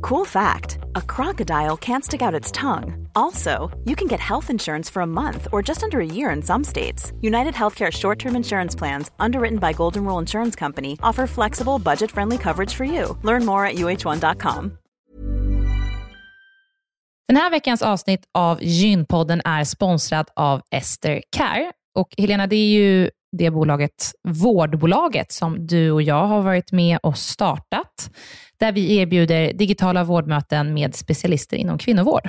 Cool fact a crocodile can't stick out its tongue. Also, you can get health insurance for a month or just under a year in some states. United Healthcare short term insurance plans, underwritten by Golden Rule Insurance Company, offer flexible, budget friendly coverage for you. Learn more at uh1.com. Den här veckans avsnitt av Gynpodden är sponsrad av Ester Care. Och Helena, det är ju det bolaget, vårdbolaget, som du och jag har varit med och startat, där vi erbjuder digitala vårdmöten med specialister inom kvinnovård.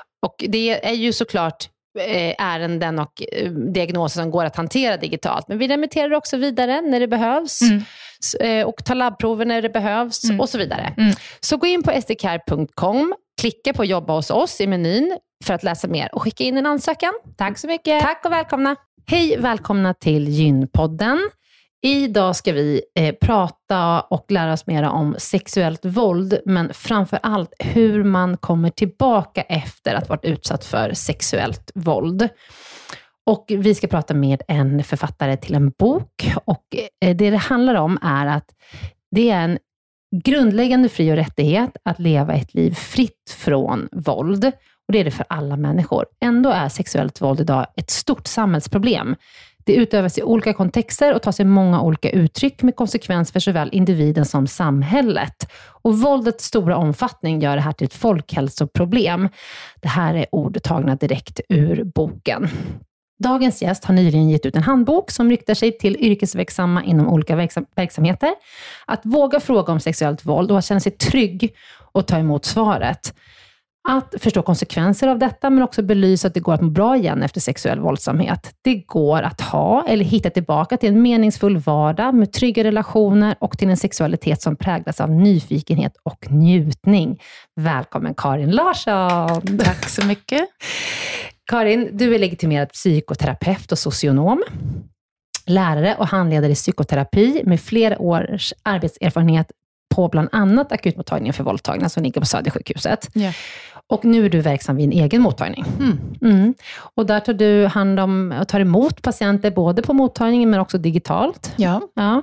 Och det är ju såklart Eh, ärenden och eh, diagnoser som går att hantera digitalt. Men vi remitterar också vidare när det behövs mm. Eh, och tar labbprover när det behövs mm. och så vidare. Mm. Så gå in på sdcare.com, klicka på jobba hos oss i menyn för att läsa mer och skicka in en ansökan. Tack så mycket. Tack och välkomna. Hej, välkomna till Gynpodden. Idag ska vi eh, prata och lära oss mer om sexuellt våld, men framför allt hur man kommer tillbaka efter att ha varit utsatt för sexuellt våld. Och vi ska prata med en författare till en bok och eh, det det handlar om är att det är en grundläggande fri och rättighet att leva ett liv fritt från våld. Och det är det för alla människor. Ändå är sexuellt våld idag ett stort samhällsproblem. Det utövas i olika kontexter och tar sig många olika uttryck med konsekvens för såväl individen som samhället. Och våldets stora omfattning gör det här till ett folkhälsoproblem. Det här är ord tagna direkt ur boken. Dagens gäst har nyligen gett ut en handbok som riktar sig till yrkesverksamma inom olika verksam verksamheter. Att våga fråga om sexuellt våld och att känna sig trygg och ta emot svaret. Att förstå konsekvenser av detta, men också belysa att det går att må bra igen efter sexuell våldsamhet. Det går att ha eller hitta tillbaka till en meningsfull vardag med trygga relationer och till en sexualitet som präglas av nyfikenhet och njutning. Välkommen Karin Larsson! Tack så mycket. Karin, du är legitimerad psykoterapeut och socionom lärare och handledare i psykoterapi med flera års arbetserfarenhet på bland annat akutmottagningen för våldtagna som ligger på Södersjukhuset. Yeah. Och nu är du verksam vid en egen mottagning. Mm. Mm. Och där tar du hand om och tar emot patienter både på mottagningen men också digitalt. Ja. ja.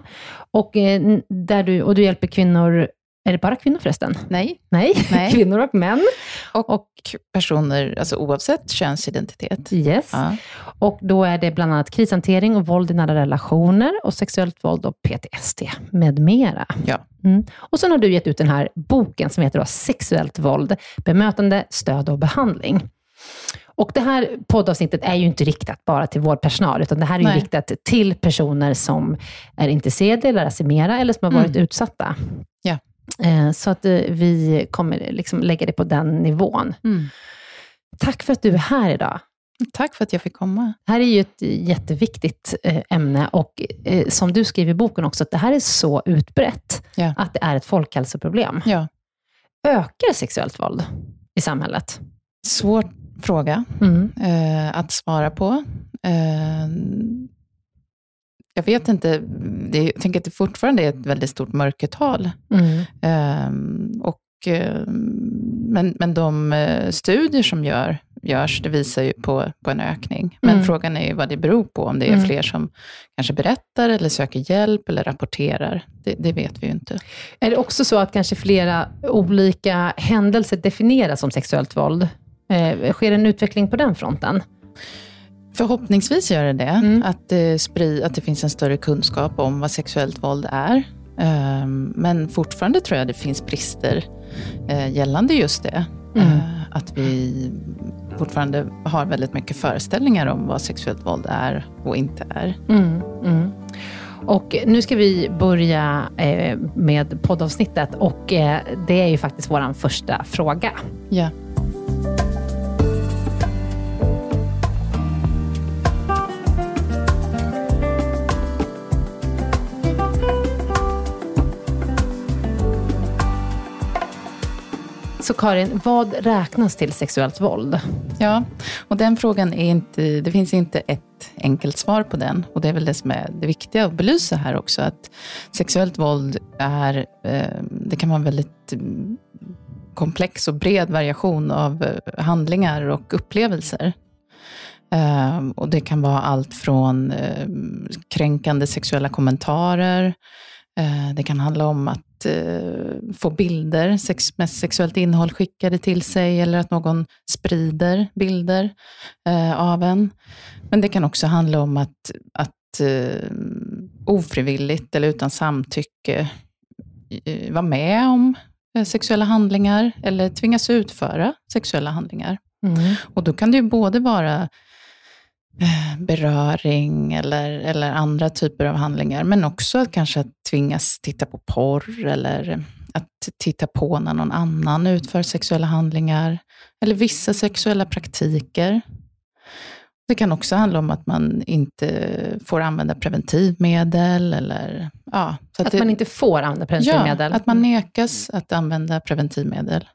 Och, eh, där du, och du hjälper kvinnor är det bara kvinnor förresten? Nej. Nej, Nej. kvinnor och män. Och, och, personer, alltså oavsett könsidentitet. Yes. Ja. Och då är det bland annat krishantering och våld i nära relationer och sexuellt våld och PTSD med mera. Ja. Mm. Och sen har du gett ut den här boken som heter då Sexuellt våld, bemötande, stöd och behandling. Och det här poddavsnittet är ju inte riktat bara till vårdpersonal, utan det här är ju riktat till personer som är intresserade, lära sig mera, eller som har varit Mm. utsatta. Ja. Eh, Så att eh, vi kommer liksom lägga det på den nivån. Mm. Tack för att du är här idag. Tack för att jag fick komma. Det här är ju ett jätteviktigt eh, ämne och som du skriver i boken också, att det här är så utbrett Ja. att det är ett folkhälsoproblem. Ja. Ökar sexuellt våld i samhället? Svår fråga Mm. att svara på. Jag vet inte, det, jag tänker att det fortfarande är ett väldigt stort mörkertal. Mm. Eh, och, eh, men, men de eh, studier som gör, görs, det visar ju på, på en ökning. Men Mm. frågan är ju vad det beror på, om det är Mm. fler som kanske berättar eller söker hjälp eller rapporterar. Det, det vet vi ju inte. Är det också så att kanske flera olika händelser definieras som sexuellt våld? Eh, sker en utveckling på den fronten? Förhoppningsvis gör det det, Mm. att, det spri, att det finns en större kunskap om vad sexuellt våld är. Ehm, Men fortfarande tror jag det finns brister eh, gällande just det. Mm. Eh, Att vi fortfarande har väldigt mycket föreställningar om vad sexuellt våld är och inte är. Mm, mm. Och nu ska vi börja eh, med poddavsnittet och eh, det är ju faktiskt vår första fråga. Ja. Så Karin, vad räknas till sexuellt våld? Ja, och den frågan är inte, det finns inte ett enkelt svar på den. Och det är väl det som är det viktiga att belysa här också, att sexuellt våld är, eh, det kan vara en väldigt mm, komplex och bred variation av eh, handlingar och upplevelser. Eh, och det kan vara allt från kränkande sexuella kommentarer, det kan handla om att eh, få bilder sex, med sexuellt innehåll skickade till sig eller att någon sprider bilder eh, av en. Men det kan också handla om att, att eh, ofrivilligt eller utan samtycke vara med om eh, sexuella handlingar eller tvingas utföra sexuella handlingar. Mm. Och då kan det ju både vara beröring eller, eller andra typer av handlingar, men också att kanske att tvingas titta på porr eller att titta på när någon annan utför sexuella handlingar, eller vissa sexuella praktiker. Det kan också handla om att man inte får använda preventivmedel eller ja, så Att det, man inte får använda preventivmedel? Ja, att man nekas att använda preventivmedel.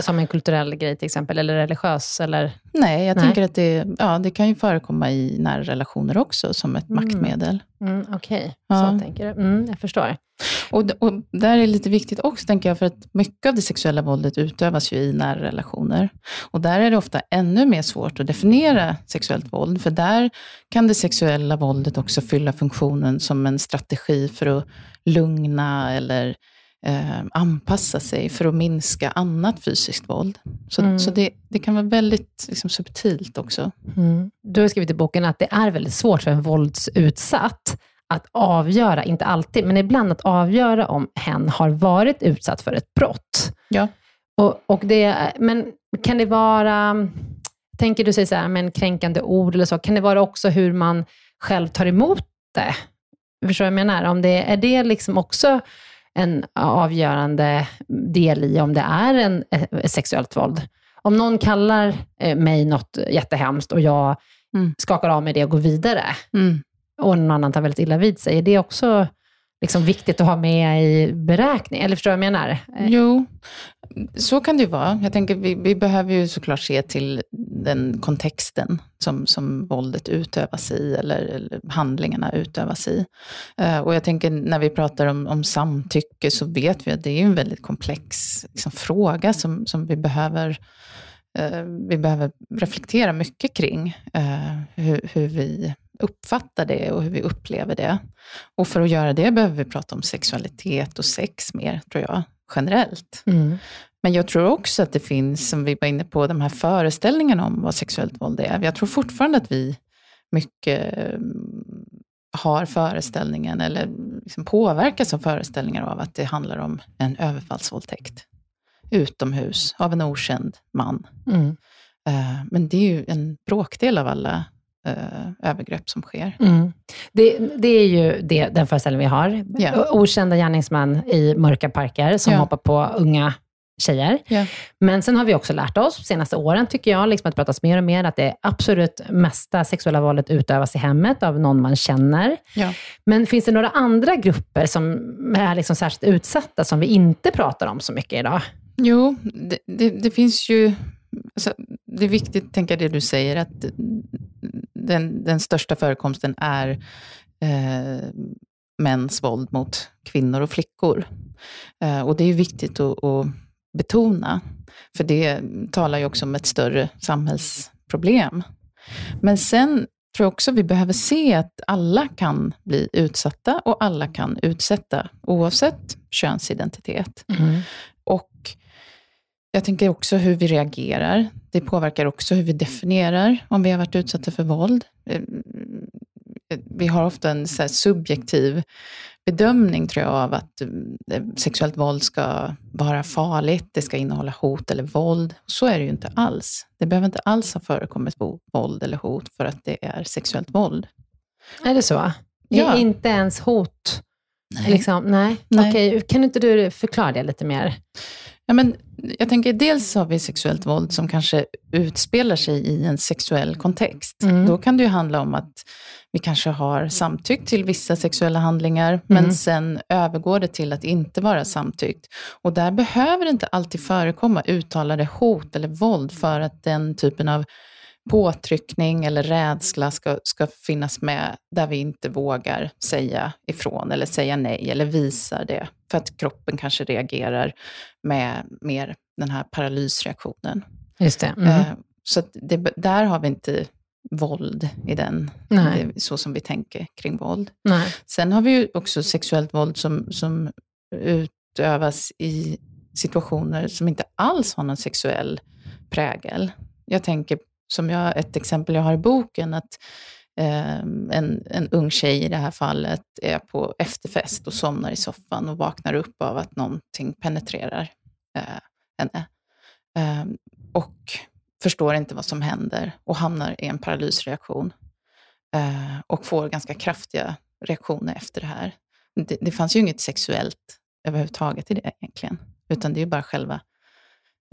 Som en kulturell grej till exempel, eller religiös? Eller? Nej, jag Nej. tänker att det, ja, det kan ju förekomma i nära relationer också, som ett Mm. maktmedel. Mm, Okej, Ja. så tänker du. Mm, jag förstår. Och, och där är lite viktigt också, tänker jag, för att mycket av det sexuella våldet utövas ju i nära relationer. Och där är det ofta ännu mer svårt att definiera sexuellt våld, för där kan det sexuella våldet också fylla funktionen som en strategi för att lugna eller eh, anpassa sig för att minska annat fysiskt våld. Så, Mm. så det, det kan vara väldigt liksom, subtilt också. Mm. Du har skrivit i boken att det är väldigt svårt för en våldsutsatt att avgöra, inte alltid, men ibland att avgöra om hen har varit utsatt för ett brott. Ja. Och, och det, men kan det vara, tänker du sig så här, med en kränkande ord eller så, kan det vara också hur man själv tar emot det? Förstår du vad jag menar? Om det, är det liksom också en avgörande del i om det är en eh, sexuellt våld? Om någon kallar eh, mig något jättehemskt och jag Mm. skakar av mig det och går vidare, Mm. och någon annan tar väldigt illa vid sig, är det också liksom viktigt att ha med i beräkning? Eller förstår du vad jag menar? Eh, Jo, så kan det ju vara. Jag tänker vi, vi behöver ju såklart se till den kontexten som, som våldet utövas i, eller, eller handlingarna utövas i. Eh, och jag tänker när vi pratar om, om samtycke så vet vi att det är en väldigt komplex liksom, fråga som, som vi behöver eh, vi behöver reflektera mycket kring eh, hur, hur vi uppfattar det och hur vi upplever det. Och för att göra det behöver vi prata om sexualitet och sex mer, tror jag, generellt. Mm. Men jag tror också att det finns, som vi var inne på, de här föreställningarna om vad sexuellt våld är. Jag tror fortfarande att vi mycket eh, har föreställningen, eller liksom påverkas av föreställningar av att det handlar om en överfallsvåldtäkt utomhus av en okänd man. Mm. Eh, men det är ju en bråkdel av alla eh, övergrepp som sker. Mm. Det, det är ju det, den föreställning vi har. Ja. Okända gärningsmän i mörka parker som Ja. hoppar på unga tjejer. Ja. Men sen har vi också lärt oss, de senaste åren tycker jag, liksom att det pratas mer och mer, att det absolut mesta sexuella våldet utövas i hemmet av någon man känner. Ja. Men finns det några andra grupper som är liksom särskilt utsatta, som vi inte pratar om så mycket idag? Jo, det, det, det finns ju... Alltså, det är viktigt, tänker jag, det du säger, att den, den största förekomsten är eh, mäns våld mot kvinnor och flickor. Eh, och det är viktigt att, att betona, för det talar ju också om ett större samhällsproblem. Men sen tror jag också vi behöver se att alla kan bli utsatta och alla kan utsätta, oavsett könsidentitet. Och jag tänker också hur vi reagerar. Det påverkar också hur vi definierar om vi har varit utsatta för våld. Vi har ofta en så subjektiv bedömning, tror jag, av att eh, sexuellt våld ska vara farligt, det ska innehålla hot eller våld. Så är det ju inte alls. Det behöver inte alls ha förekommit våld eller hot för att det är sexuellt våld. Är det så? Ja. I- Inte ens hot? Nej. Liksom, nej. Nej. Okej, kan inte du förklara det lite mer? Ja, men jag tänker dels har vi sexuellt våld som kanske utspelar sig i en sexuell kontext. Mm. Då kan det ju handla om att vi kanske har samtyckt till vissa sexuella handlingar, men Mm. sen övergår det till att inte vara samtyckt. Och där behöver det inte alltid förekomma uttalade hot eller våld för att den typen av påtryckning eller rädsla ska, ska finnas med där vi inte vågar säga ifrån eller säga nej eller visar det. För att kroppen kanske reagerar med mer den här paralysreaktionen. Just det. Mm. Eh, Så det, där har vi inte våld i den, det, så som vi tänker kring våld. Nej. Sen har vi ju också sexuellt våld som, som utövas i situationer som inte alls har någon sexuell prägel. Jag tänker, som jag, ett exempel jag har i boken, att eh, en, en ung tjej i det här fallet är på efterfest och somnar i soffan och vaknar upp av att någonting penetrerar eh, henne. Eh, och förstår inte vad som händer och hamnar i en paralysreaktion. Eh, och får ganska kraftiga reaktioner efter det här. Det, det fanns ju inget sexuellt överhuvudtaget i det egentligen, utan det är ju bara själva...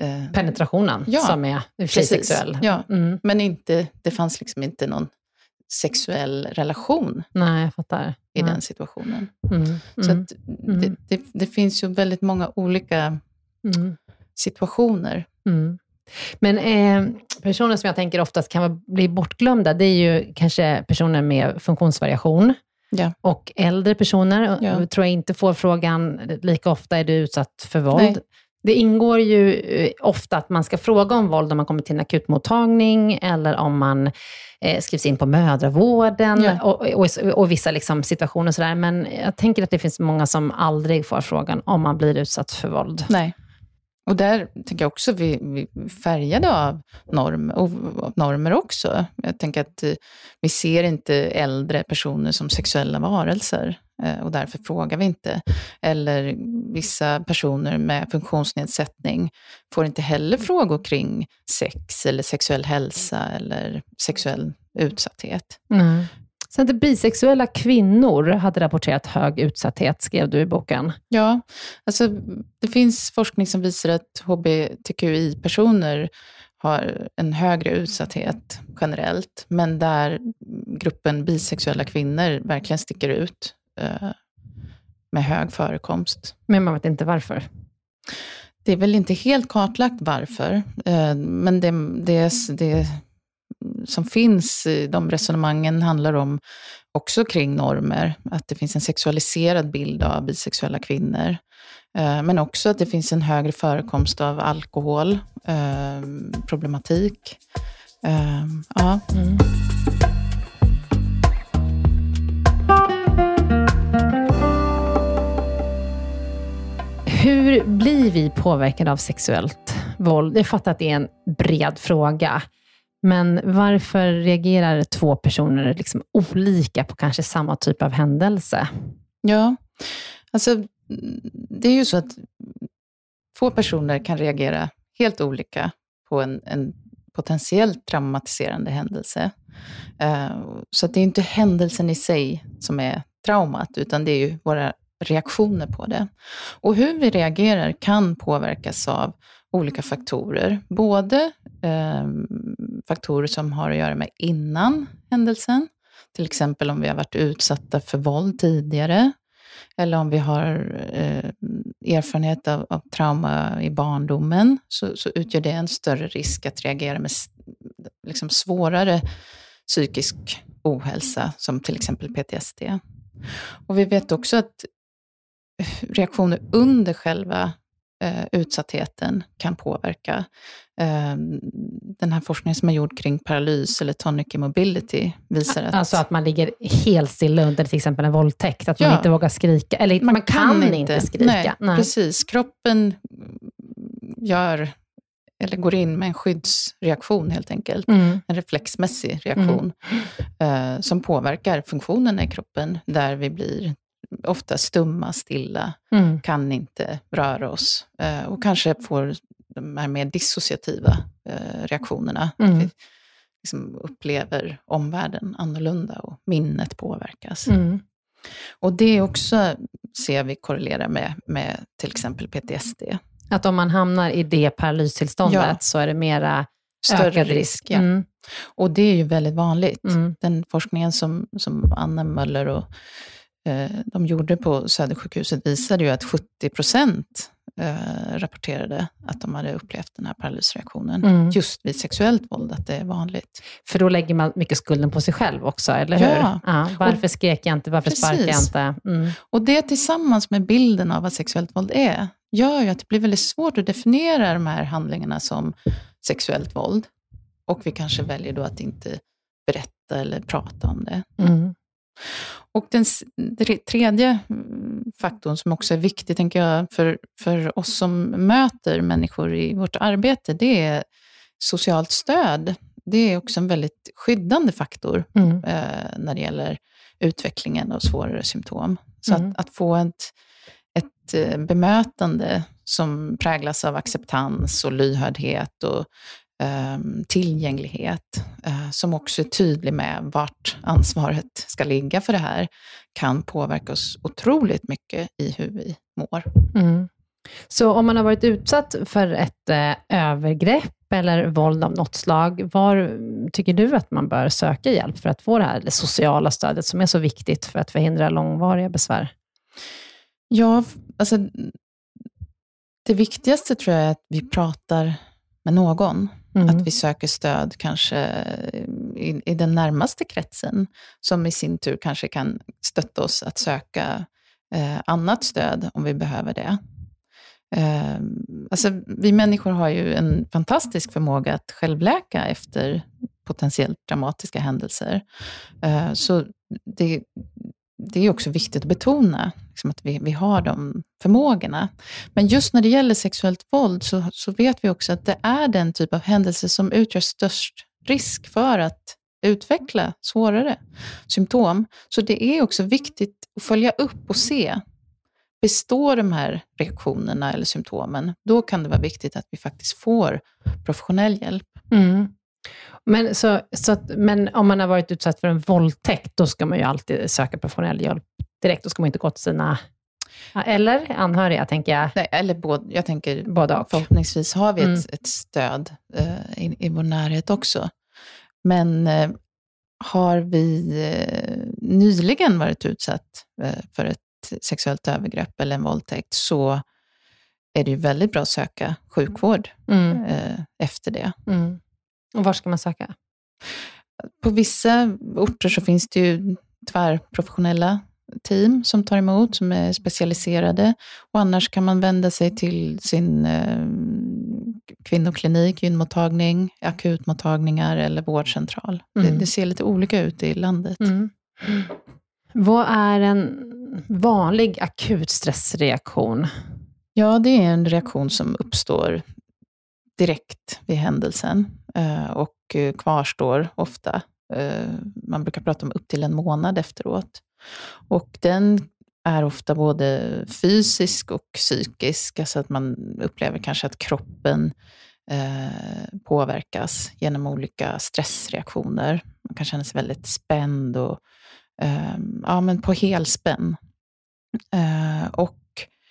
Eh, Penetrationen Ja, som är i precis. sexuell. Ja. Mm. men inte, det fanns liksom inte någon sexuell relation Nej, jag fattar. i den situationen. Mm. Så Mm. det, det, det finns ju väldigt många olika Mm. situationer. Mm. Men eh, personer som jag tänker oftast kan bli bortglömda, det är ju kanske personer med funktionsvariation Ja. och äldre personer. Ja. Tror jag inte får frågan lika ofta, är du utsatt för våld? Nej. Det ingår ju eh, ofta att man ska fråga om våld om man kommer till en akutmottagning eller om man eh, skrivs in på mödravården Ja. och, och, och vissa liksom situationer och sådär. Men jag tänker att det finns många som aldrig får frågan om man blir utsatt för våld. Nej. Och där tänker jag också vi, vi färgade av norm, normer också. Jag tänker att eh, vi ser inte äldre personer som sexuella varelser eh, och därför frågar vi inte. Eller vissa personer med funktionsnedsättning får inte heller frågor kring sex eller sexuell hälsa eller sexuell utsatthet. Mm. Sen att bisexuella kvinnor hade rapporterat hög utsatthet, skrev du i boken. Ja, alltså det finns forskning som visar att hbtqi-personer har en högre utsatthet generellt, men där gruppen bisexuella kvinnor verkligen sticker ut eh, med hög förekomst. Men man vet inte varför. Det är väl inte helt kartlagt varför, eh, men det, det, det som finns i de resonemangen handlar om också kring normer, att det finns en sexualiserad bild av bisexuella kvinnor. Eh, men också att det finns en högre förekomst av alkoholproblematik. Eh, eh, ja. Mm. Hur blir vi påverkade av sexuellt våld? Jag fattar att det är en bred fråga, men varför reagerar två personer liksom olika på kanske samma typ av händelse? Ja, alltså det är ju så att två personer kan reagera helt olika på en, en potentiellt traumatiserande händelse. Eh, så det är inte händelsen i sig som är traumat, utan det är ju våra reaktioner på det. Och hur vi reagerar kan påverkas av olika faktorer. Både eh, faktorer som har att göra med innan händelsen, till exempel om vi har varit utsatta för våld tidigare, eller om vi har eh, erfarenhet av, av, trauma i barndomen, så, så, utgör det en större risk att reagera med liksom svårare psykisk ohälsa, som till exempel PTSD. Och vi vet också att reaktioner under själva eh, utsattheten kan påverka. Eh, den här forskningen som är gjord kring paralys eller tonic immobility visar att... Alltså att man ligger helt stilla under till exempel en våldtäkt, att ja, man inte vågar skrika, eller man, man kan, kan, inte skrika. Nej, Nej, precis. Kroppen gör eller går in med en skyddsreaktion helt enkelt. Mm. En reflexmässig reaktion mm. eh, som påverkar funktionerna i kroppen, där vi blir ofta stumma, stilla, mm. kan inte röra oss eh, och kanske får de här mer dissociativa eh, reaktionerna. Mm. Vi liksom upplever omvärlden annorlunda och minnet påverkas. Mm. Och det också ser vi korrelerar med, med till exempel PTSD. Att om man hamnar i det paralystillståndet ja. så är det mera Större ökad risk. Ja. Mm. Och det är ju väldigt vanligt. Mm. Den forskningen som, som Anna Möller och de gjorde på Södersjukhuset visade ju att 70 procent eh, rapporterade att de hade upplevt den här paralysreaktionen. Mm. Just vid sexuellt våld, att det är vanligt. För då lägger man mycket skulden på sig själv också, eller hur? Ja. ja varför skrek jag inte? Varför Precis. sparkade jag inte? Mm. Och det tillsammans med bilden av vad sexuellt våld är, gör ju att det blir väldigt svårt att definiera de här handlingarna som sexuellt våld. Och vi kanske väljer då att inte berätta eller prata om det. Mm. Och den tredje faktorn som också är viktig, tänker jag, för, för oss som möter människor i vårt arbete, det är socialt stöd. Det är också en väldigt skyddande faktor mm. eh, när det gäller utvecklingen av svårare symptom. Så mm. att, att, få ett, ett eh, bemötande som präglas av acceptans och lyhördhet och tillgänglighet, eh, som också är tydlig med vart ansvaret ska ligga för det här, kan påverka oss otroligt mycket i hur vi mår. Mm. Så om man har varit utsatt för ett eh, övergrepp eller våld av något slag, var tycker du att man bör söka hjälp för att få det här det sociala stödet som är så viktigt för att förhindra långvariga besvär? Ja, alltså det viktigaste tror jag är att vi pratar med någon. Mm. Att vi söker stöd kanske eh, i, i, den närmaste kretsen, som i sin tur kanske kan stötta oss att söka eh, annat stöd om vi behöver det. Eh, alltså, vi människor har ju en fantastisk förmåga att självläka efter potentiellt dramatiska händelser. Eh, så det, det är också viktigt att betona liksom att vi, vi har de förmågorna. Men just när det gäller sexuellt våld så, så vet vi också att det är den typ av händelse som utgör störst risk för att utveckla svårare symptom. Så det är också viktigt att följa upp och se, består de här reaktionerna eller symptomen? Då kan det vara viktigt att vi faktiskt får professionell hjälp. Mm. Men, så, så att, men om man har varit utsatt för en våldtäkt, då ska man ju alltid söka professionell hjälp direkt. Då ska man inte gå till sina eller anhöriga, tänker jag. Nej, eller både, jag tänker, både och. förhoppningsvis har vi mm. ett, ett stöd eh, i, i vår närhet också. Men eh, har vi eh, nyligen varit utsatt eh, för ett sexuellt övergrepp eller en våldtäkt, så är det ju väldigt bra att söka sjukvård mm. Eh, efter det. Mm. Och var ska man söka? På vissa orter så finns det ju tvärprofessionella team som tar emot, som är specialiserade. Och annars kan man vända sig till sin eh, kvinnoklinik, gynmottagning, akutmottagningar eller vårdcentral. Mm. Det, det, ser lite olika ut i landet. Mm. Vad är en vanlig akut stressreaktion? Ja, det är en reaktion som uppstår direkt vid händelsen eh, och eh, kvarstår ofta. Eh, man brukar prata om upp till en månad efteråt. Och den är ofta både fysisk och psykisk, alltså att man upplever kanske att kroppen påverkas genom olika stressreaktioner. Man kan känna sig väldigt spänd och ja, men på helspänn. Och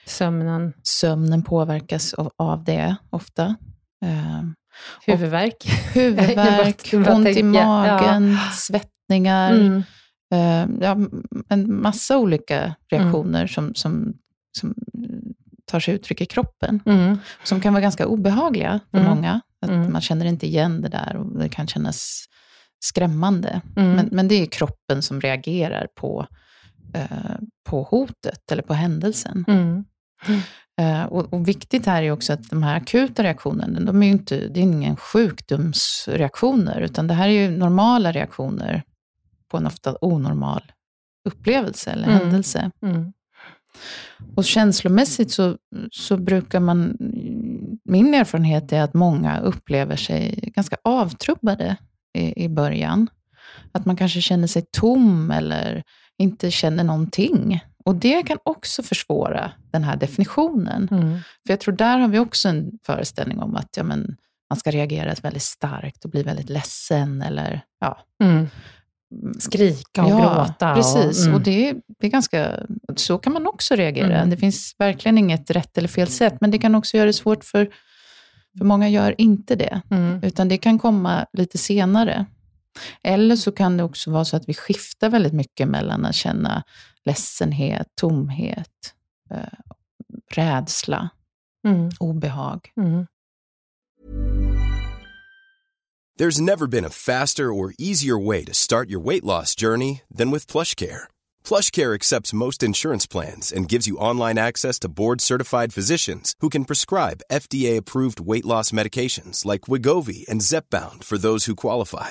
Sömnen. sömnen påverkas av, av det ofta. Eh, Huvudvärk. huvudvärk, ont i magen, svettningar. Mm. Eh, ja, en massa olika reaktioner som, som, som tar sig uttryck i kroppen. Mm. Som kan vara ganska obehagliga för Mm. många. Att Mm. Man känner inte igen det där och det kan kännas skrämmande. Mm. Men, men det är kroppen som reagerar på, eh, på hotet eller på händelsen. Eh, och, och viktigt här är också att de här akuta reaktionerna, de är inte, det är ingen sjukdomsreaktioner, utan det här är ju normala reaktioner på en ofta onormal upplevelse eller Mm. händelse. Mm. Och känslomässigt så, så brukar man, min erfarenhet är att många upplever sig ganska avtrubbade i, i början. Att man kanske känner sig tom eller inte känner någonting. Och det kan också försvåra den här definitionen. Mm. För jag tror där har vi också en föreställning om att ja, men, man ska reagera väldigt starkt och bli väldigt ledsen eller ja, Mm. Skrika och gråta. Precis, Och, mm. och det, är- det är ganska, så kan man också reagera. Mm. Det finns verkligen inget rätt eller fel sätt, men det kan också göra det svårt för, för många gör inte det, Mm. utan det kan komma lite senare. Eller så kan det också vara så att vi skiftar väldigt mycket mellan att känna ledsenhet, tomhet, eh, rädsla, Mm. obehag. Mm. There's never been a faster or easier way to start your weight loss journey than with PlushCare. PlushCare accepts most insurance plans and gives you online access to board-certified physicians who can prescribe FDA-approved weight loss medications like Wigovi and Zepbound for those who qualify.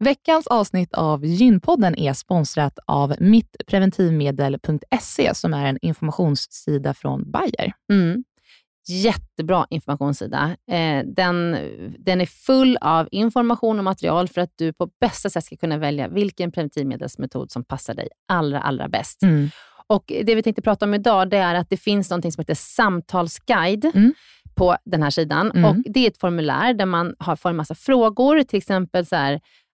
Veckans avsnitt av Gynpodden är sponsrat av mittpreventivmedel.se som är en informationssida från Bayer. Mm. Jättebra informationssida. Eh, den, den är full av information och material för att du på bästa sätt ska kunna välja vilken preventivmedelsmetod som passar dig allra, allra bäst. Och Det vi tänkte prata om idag det är att det finns något som heter samtalsguide Mm. på den här sidan. Mm. Och Det är ett formulär där man har, får en massa frågor. Till exempel så här,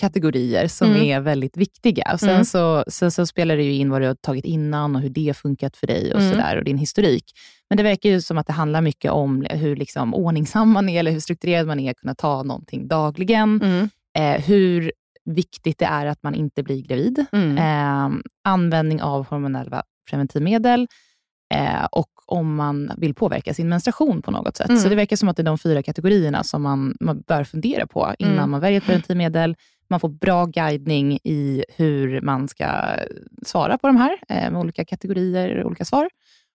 kategorier som Mm. är väldigt viktiga. Och sen, Mm. så, sen så spelar det ju in vad du har tagit innan och hur det har funkat för dig och, Mm. sådär, och din historik. Men det verkar ju som att det handlar mycket om hur liksom ordningsam man är, eller hur strukturerad man är, att kunna ta någonting dagligen. Mm. Eh, hur viktigt det är att man inte blir gravid. Mm. Eh, användning av hormonella preventivmedel eh, och om man vill påverka sin menstruation på något sätt. Mm. Så det verkar som att det är de fyra kategorierna som man, man bör fundera på innan Mm. man väljer ett preventivmedel. Man får bra guidning i hur man ska svara på de här, eh, med olika kategorier, olika svar.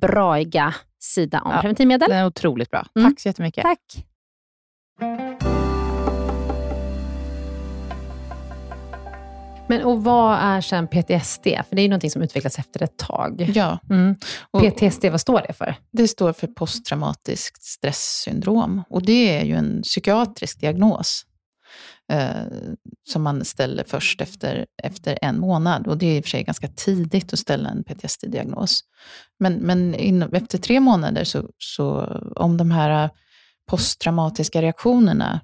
braiga sida om Ja. preventivmedel. Den är otroligt bra. Mm. Tack så jättemycket. Tack. Men och vad är sen PTSD? För det är ju någonting som utvecklas efter ett tag. Ja, Mm. PTSD, vad står det för? det står för posttraumatiskt stresssyndrom. Och det är ju en psykiatrisk diagnos eh, som man ställer först efter, efter en månad. Och det är i och för sig ganska tidigt att ställa en PTSD-diagnos. Men, men in, efter tre månader, så, så om de här posttraumatiska reaktionerna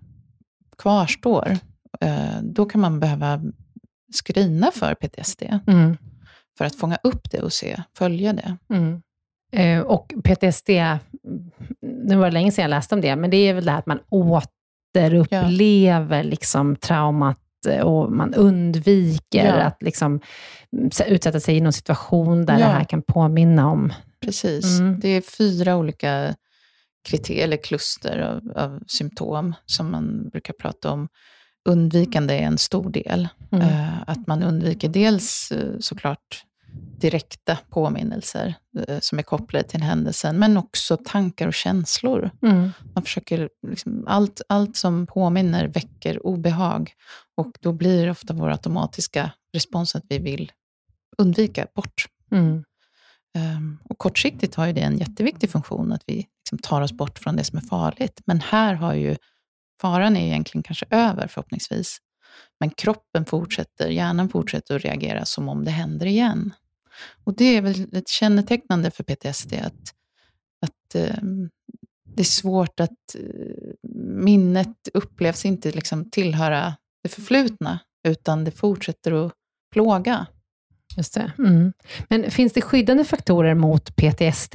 kvarstår, eh, då kan man behöva screena för PTSD Mm. för att fånga upp det och se, följa det. Mm. Eh, och PTSD, nu var det länge sedan jag läste om det, men det är väl det här att man återupplever liksom traumat eh, och man undviker Ja. att liksom mm, utsätta sig i någon situation där Ja. det här kan påminna om... Precis. Mm. Det är fyra olika kriterier, eller kluster av, av symptom som man brukar prata om. Undvikande är en stor del. Mm. Eh, att man undviker dels eh, såklart direkta påminnelser eh, som är kopplade till händelsen, men också tankar och känslor. Mm. Man försöker, liksom, allt, allt som påminner väcker obehag. Och då blir ofta vår automatiska respons att vi vill undvika bort. Mm. Ehm, och kortsiktigt har ju det en jätteviktig funktion, att vi liksom tar oss bort från det som är farligt. Men här har ju faran är egentligen kanske över förhoppningsvis. Men kroppen fortsätter, hjärnan fortsätter att reagera som om det händer igen. Och det är väl lite kännetecknande för PTSD, att, att ehm, det är svårt att eh, minnet upplevs inte liksom tillhöra det förflutna, utan det fortsätter att plåga. Just det. Mm. Men finns det skyddande faktorer mot PTSD?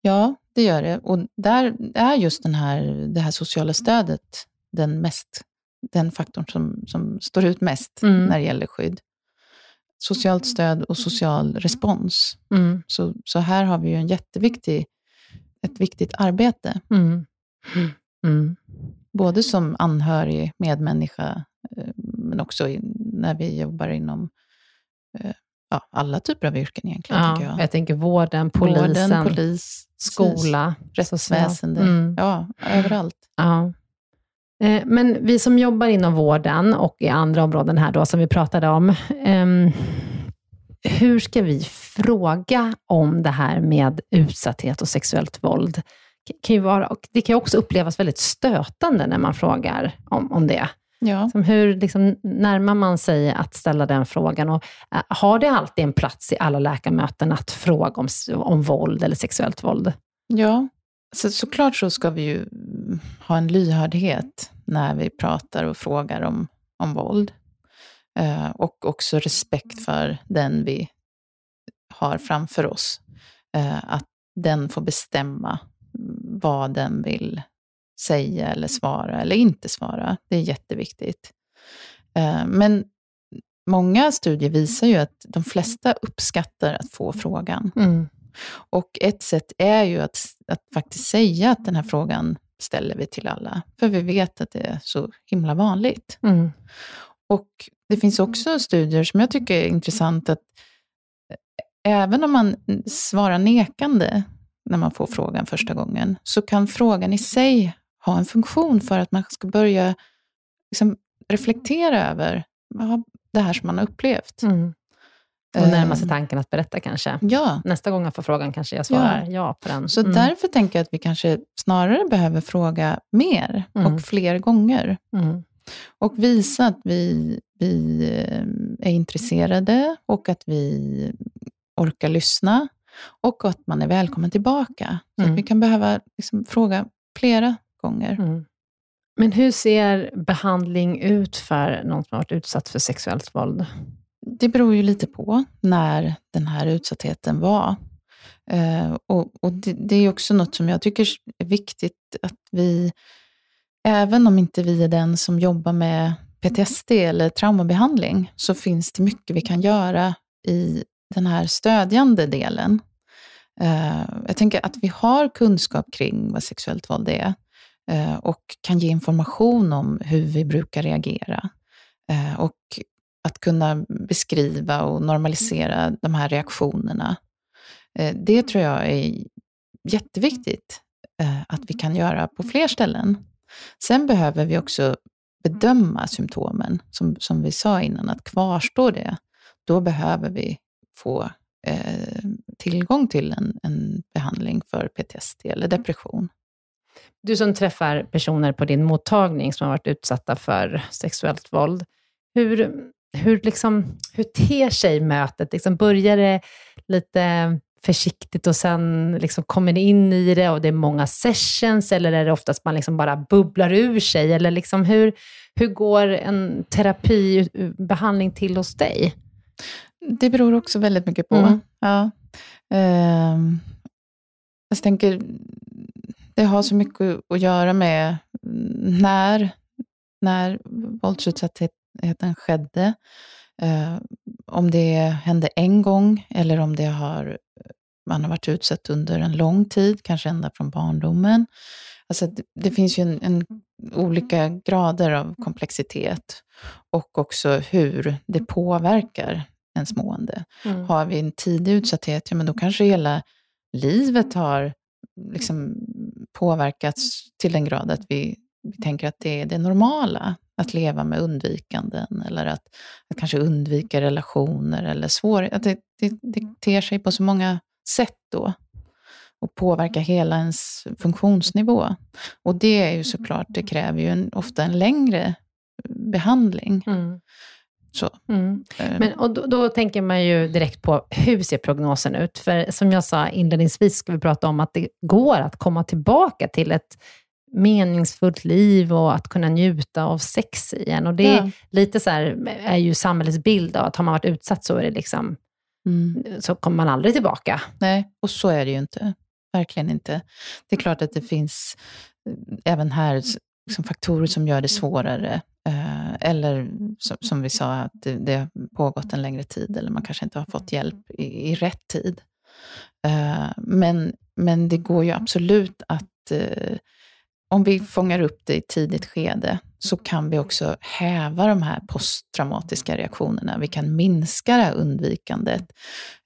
Ja, det gör det. Och där är just den här, det här sociala stödet den, mest, den faktorn som, som står ut mest Mm. när det gäller skydd. Socialt stöd och social respons. Mm. Så, så här har vi ju en jätteviktig, ett viktigt arbete. Mm. Mm. Både som anhörig, medmänniska, eh, men också när vi jobbar inom eh, ja, alla typer av yrken egentligen. Ja, tycker jag. jag tänker vården, polisen, Vården, polis, skola, rättsväsende. Mm. Ja, överallt. Ja. Eh, Men vi som jobbar inom vården och i andra områden här då, som vi pratade om, ehm, hur ska vi fråga om det här med utsatthet och sexuellt våld? Det kan ju vara, det kan ju också upplevas väldigt stötande när man frågar om, om det. Ja. Som hur liksom, närmar man sig att ställa den frågan? Och, eh, har det alltid en plats i alla läkarmöten att fråga om, om våld eller sexuellt våld? Ja, så, såklart så ska vi ju ha en lyhördhet när vi pratar och frågar om, om våld. Eh, och också respekt för den vi har framför oss. Eh, att den får bestämma vad den vill säga eller svara eller inte svara. Det är jätteviktigt. Eh, men många studier visar ju att de flesta uppskattar att få frågan. Mm. Och ett sätt är ju att, att faktiskt säga att den här frågan ställer vi till alla. För vi vet att det är så himla vanligt. Mm. Och det finns också studier som jag tycker är intressant att eh, även om man svarar nekande när man får frågan första gången, så kan frågan i sig ha en funktion för att man ska börja liksom reflektera över det här som man har upplevt. Mm. Och närma sig Ehm, tanken att berätta kanske. Ja, Nästa gång jag får frågan kanske jag svarar ja, på den. Så Mm. därför tänker jag att vi kanske snarare behöver fråga mer Mm. och fler gånger. Mm. Och visa att vi, vi eh, är intresserade och att vi orkar lyssna. Och att man är välkommen tillbaka. Så Mm. vi kan behöva liksom fråga flera gånger. Mm. Men hur ser behandling ut för någon som har varit utsatt för sexuellt våld? Det beror ju lite på när den här utsattheten var. Eh, och och det, det är också något som jag tycker är viktigt att vi, även om inte vi är den som jobbar med PTSD eller traumabehandling, så finns det mycket vi kan göra i den här stödjande delen. Eh, jag tänker att vi har kunskap kring vad sexuellt våld är eh, och kan ge information om hur vi brukar reagera. Och att kunna beskriva och normalisera de här reaktionerna. Eh, Det tror jag är jätteviktigt eh, att vi kan göra på fler ställen. Sen behöver vi också bedöma symptomen, som, som vi sa innan, att kvarstår det, då behöver vi få eh, tillgång till en, en behandling för PTSD eller depression. Du som träffar personer på din mottagning som har varit utsatta för sexuellt våld, hur, hur, liksom, hur ter sig mötet? Liksom börjar det lite försiktigt och sen liksom kommer det in i det och det är många sessions, eller är det oftast man liksom bara bubblar ur sig? Eller liksom hur, hur går en terapibehandling till hos dig? Det beror också väldigt mycket på. Mm. Ja. Eh, jag tänker, det har så mycket att göra med när, när våldsutsattheten skedde. Eh, om det hände en gång eller om det har, man har varit utsatt under en lång tid, kanske ända från barndomen. Alltså det, det finns ju en, en, olika grader av komplexitet och också hur det påverkar ens mående. Mm. Har vi en tidig utsatthet, ja men då kanske hela livet har liksom påverkats till den grad att vi, vi tänker att det är det normala att leva med undvikanden eller att, att kanske undvika relationer eller svårigheter. Det, det, det ter sig på så många sätt då och påverkar hela ens funktionsnivå. Och det är ju såklart, det kräver ju en, ofta en längre behandling. Mm. Så. Mm. Eh. Men, och då, då, tänker man ju direkt på, hur ser prognosen ut? För som jag sa inledningsvis, ska vi prata om att det går att komma tillbaka till ett meningsfullt liv och att kunna njuta av sex igen. Och det ja. är lite så här, är ju samhällets bild av att har man varit utsatt så är det liksom, mm. så kommer man aldrig tillbaka. Nej, och så är det ju inte. Verkligen inte. Det är klart att det finns eh, även här liksom faktorer som gör det svårare. Eh, eller som, som, vi sa, att det, det har pågått en längre tid eller man kanske inte har fått hjälp i, i rätt tid. Eh, men, men det går ju absolut att om vi fångar upp det i ett tidigt skede så kan vi också häva de här posttraumatiska reaktionerna. Vi kan minska det här undvikandet.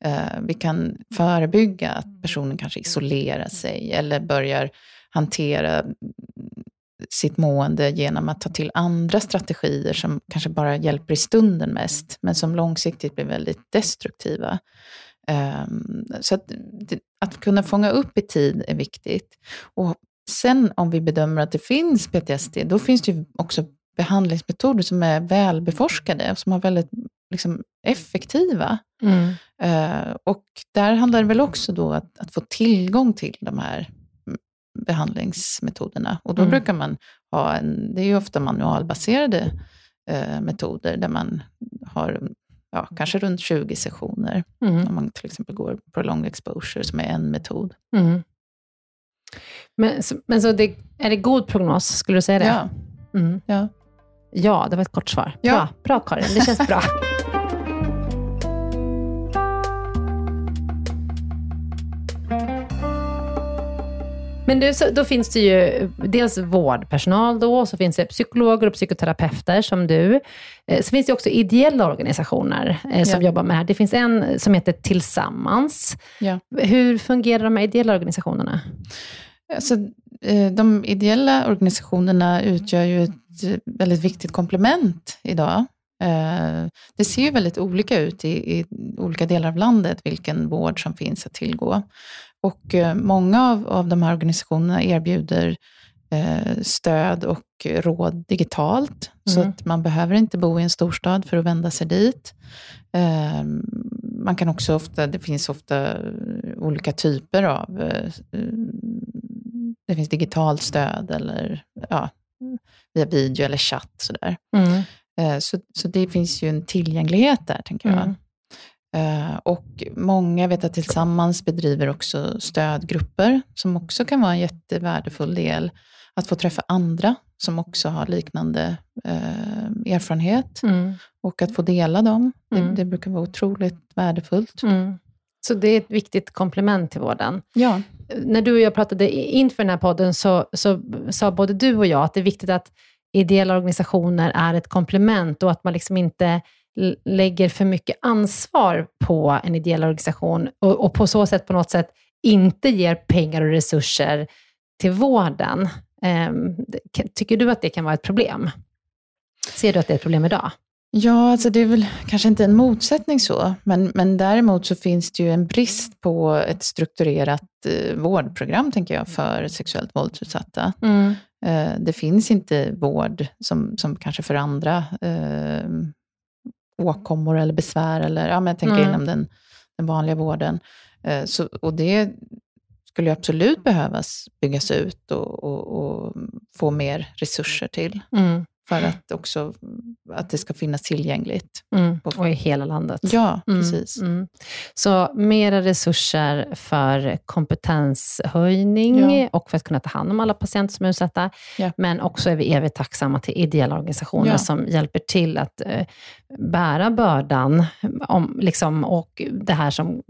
Eh, vi kan förebygga att personen kanske isolerar sig eller börjar hantera sitt mående genom att ta till andra strategier som kanske bara hjälper i stunden mest, men som långsiktigt blir väldigt destruktiva. Ehm, så att, att kunna fånga upp i tid är viktigt. Och sen om vi bedömer att det finns PTSD, då finns det ju också behandlingsmetoder som är välbeforskade och som är väldigt liksom, effektiva. Mm. Uh, och där handlar det väl också då att, att få tillgång till de här behandlingsmetoderna. Och då mm. brukar man ha en, det är ju ofta manualbaserade eh, metoder där man har ja, kanske runt 20 sessioner. Mm. Om man till exempel går prolonged exposure som är en metod. Mm. Men, men så det, är det god prognos, skulle du säga det? Ja. Mm. ja. Ja, det var ett kort svar. Ja. Bra, bra Karin, det känns bra. Men du, då finns det ju dels vårdpersonal då, så finns det psykologer och psykoterapeuter som du. Eh, så finns det också ideella organisationer eh, som ja. jobbar med det här. Det finns en som heter Tillsammans. Ja. Hur fungerar de här ideella organisationerna? Alltså, eh, de ideella organisationerna utgör ju ett väldigt viktigt komplement idag. Det ser ju väldigt olika ut i, i, olika delar av landet, vilken vård som finns att tillgå. Och eh, många av, av de här organisationerna erbjuder eh, stöd och råd digitalt, mm. så att man behöver inte bo i en storstad för att vända sig dit. Eh, man kan också ofta, det finns ofta olika typer av, eh, det finns digitalt stöd eller ja, via video eller chatt. Sådär. Mm. Eh, så, så det finns ju en tillgänglighet där, tänker jag. Mm. Eh, och många vet att Tillsammans bedriver också stödgrupper, som också kan vara en jättevärdefull del. Att få träffa andra som också har liknande eh, erfarenhet mm. och att få dela dem. Mm. Det, det, brukar vara otroligt värdefullt. Mm. Så det är ett viktigt komplement till vården. Ja. När du och jag pratade inför den här podden så, så sa både du och jag att det är viktigt att ideella organisationer är ett komplement och att man liksom inte lägger för mycket ansvar på en ideell organisation och, och, på så sätt på något sätt inte ger pengar och resurser till vården. Eh, tycker du att det kan vara ett problem? Ser du att det är ett problem idag? Ja, alltså det är väl kanske inte en motsättning så, men, men däremot så finns det ju en brist på ett strukturerat eh, vårdprogram, tänker jag, för sexuellt våldsutsatta. Mm. Eh, det finns inte vård som, som kanske för andra eh, åkommor eller besvär, eller ja, men jag tänker Mm. inom den, den vanliga vården. Eh, så, och det skulle absolut behövas byggas ut och, och, och få mer resurser till, Mm. För att också att det ska finnas tillgängligt. Mm. Och i hela landet. Ja, Mm, precis. Mm. Så mera resurser för kompetenshöjning Ja. och för att kunna ta hand om alla patienter som är utsatta. Ja. Men också är vi evigt tacksamma till ideella organisationer Ja. som hjälper till att eh, bära bördan om, liksom, och det här som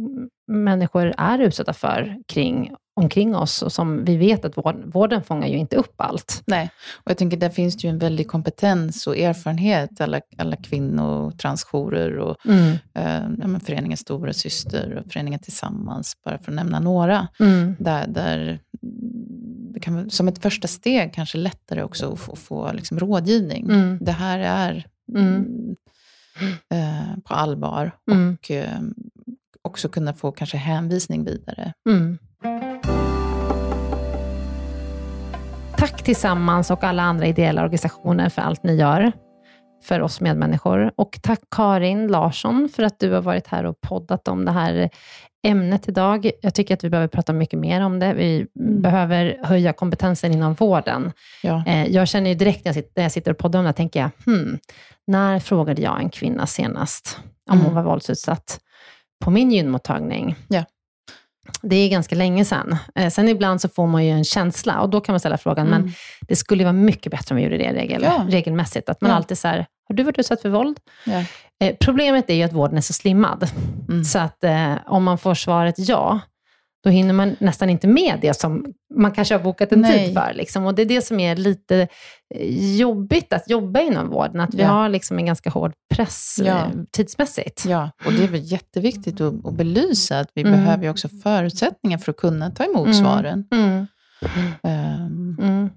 människor är utsatta för kring, omkring oss och som vi vet att vård, vården fångar ju inte upp allt. Nej, och jag tänker där finns det ju en väldig kompetens och erfarenhet, alla, alla kvinno och transjourer och Mm. eh, ja, föreningen Stora Syster och föreningen Tillsammans, bara för att nämna några. Mm. Där, där kan, som ett första steg kanske lättare också att få, få liksom rådgivning. Mm. Det här är Mm. eh, på allvar Mm. och eh, också kunna få kanske hänvisning vidare. Tack tillsammans och alla andra ideella organisationer för allt ni gör för oss medmänniskor. Och tack Karin Larsson för att du har varit här och poddat om det här ämnet idag. Jag tycker att vi behöver prata mycket mer om det. Vi behöver höja kompetensen inom vården. Ja. Eh, Jag känner ju direkt när jag sitter, när jag sitter och poddar om det, tänker jag, hmm, när frågade jag en kvinna senast om hon Mm. var våldsutsatt på min gynmottagning? Ja. Det är ganska länge sedan. Eh, Sen ibland så får man ju en känsla och då kan man ställa frågan, men det skulle vara mycket bättre om vi gjorde det regel, Ja. regelmässigt. Att man Ja. alltid så här, har du varit utsatt för våld? Ja. Eh, problemet är ju att vården är så slimmad. Mm. Så att eh, om man får svaret ja, då hinner man nästan inte med det som man kanske har bokat en Nej. tid för. Liksom. Och det är det som är lite eh, jobbigt att jobba inom vården, att vi Ja. har liksom en ganska hård press Ja. eh, tidsmässigt. Ja, och det är väl jätteviktigt att, att belysa att vi Mm. behöver ju också förutsättningar för att kunna ta emot Mm. svaren. Mm. Mm.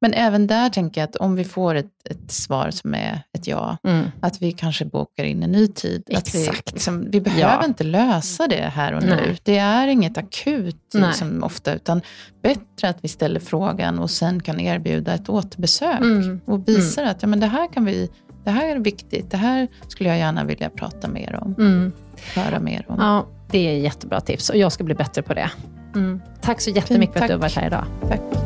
Men även där tänker jag att om vi får ett, ett svar som är ett ja, Mm. att vi kanske bokar in en ny tid. Att vi, Exakt. liksom, vi behöver Ja. inte lösa det här och nu. Nej. Det är inget akut liksom, ofta, utan bättre att vi ställer frågan och sen kan erbjuda ett återbesök. Mm. Och visar att ja, men det här kan vi det här är viktigt, det här skulle jag gärna vilja prata mer om, Mm. höra mer om. Ja, det är jättebra tips och jag ska bli bättre på det. Mm. Tack så jättemycket för att du har varit här idag. Tack.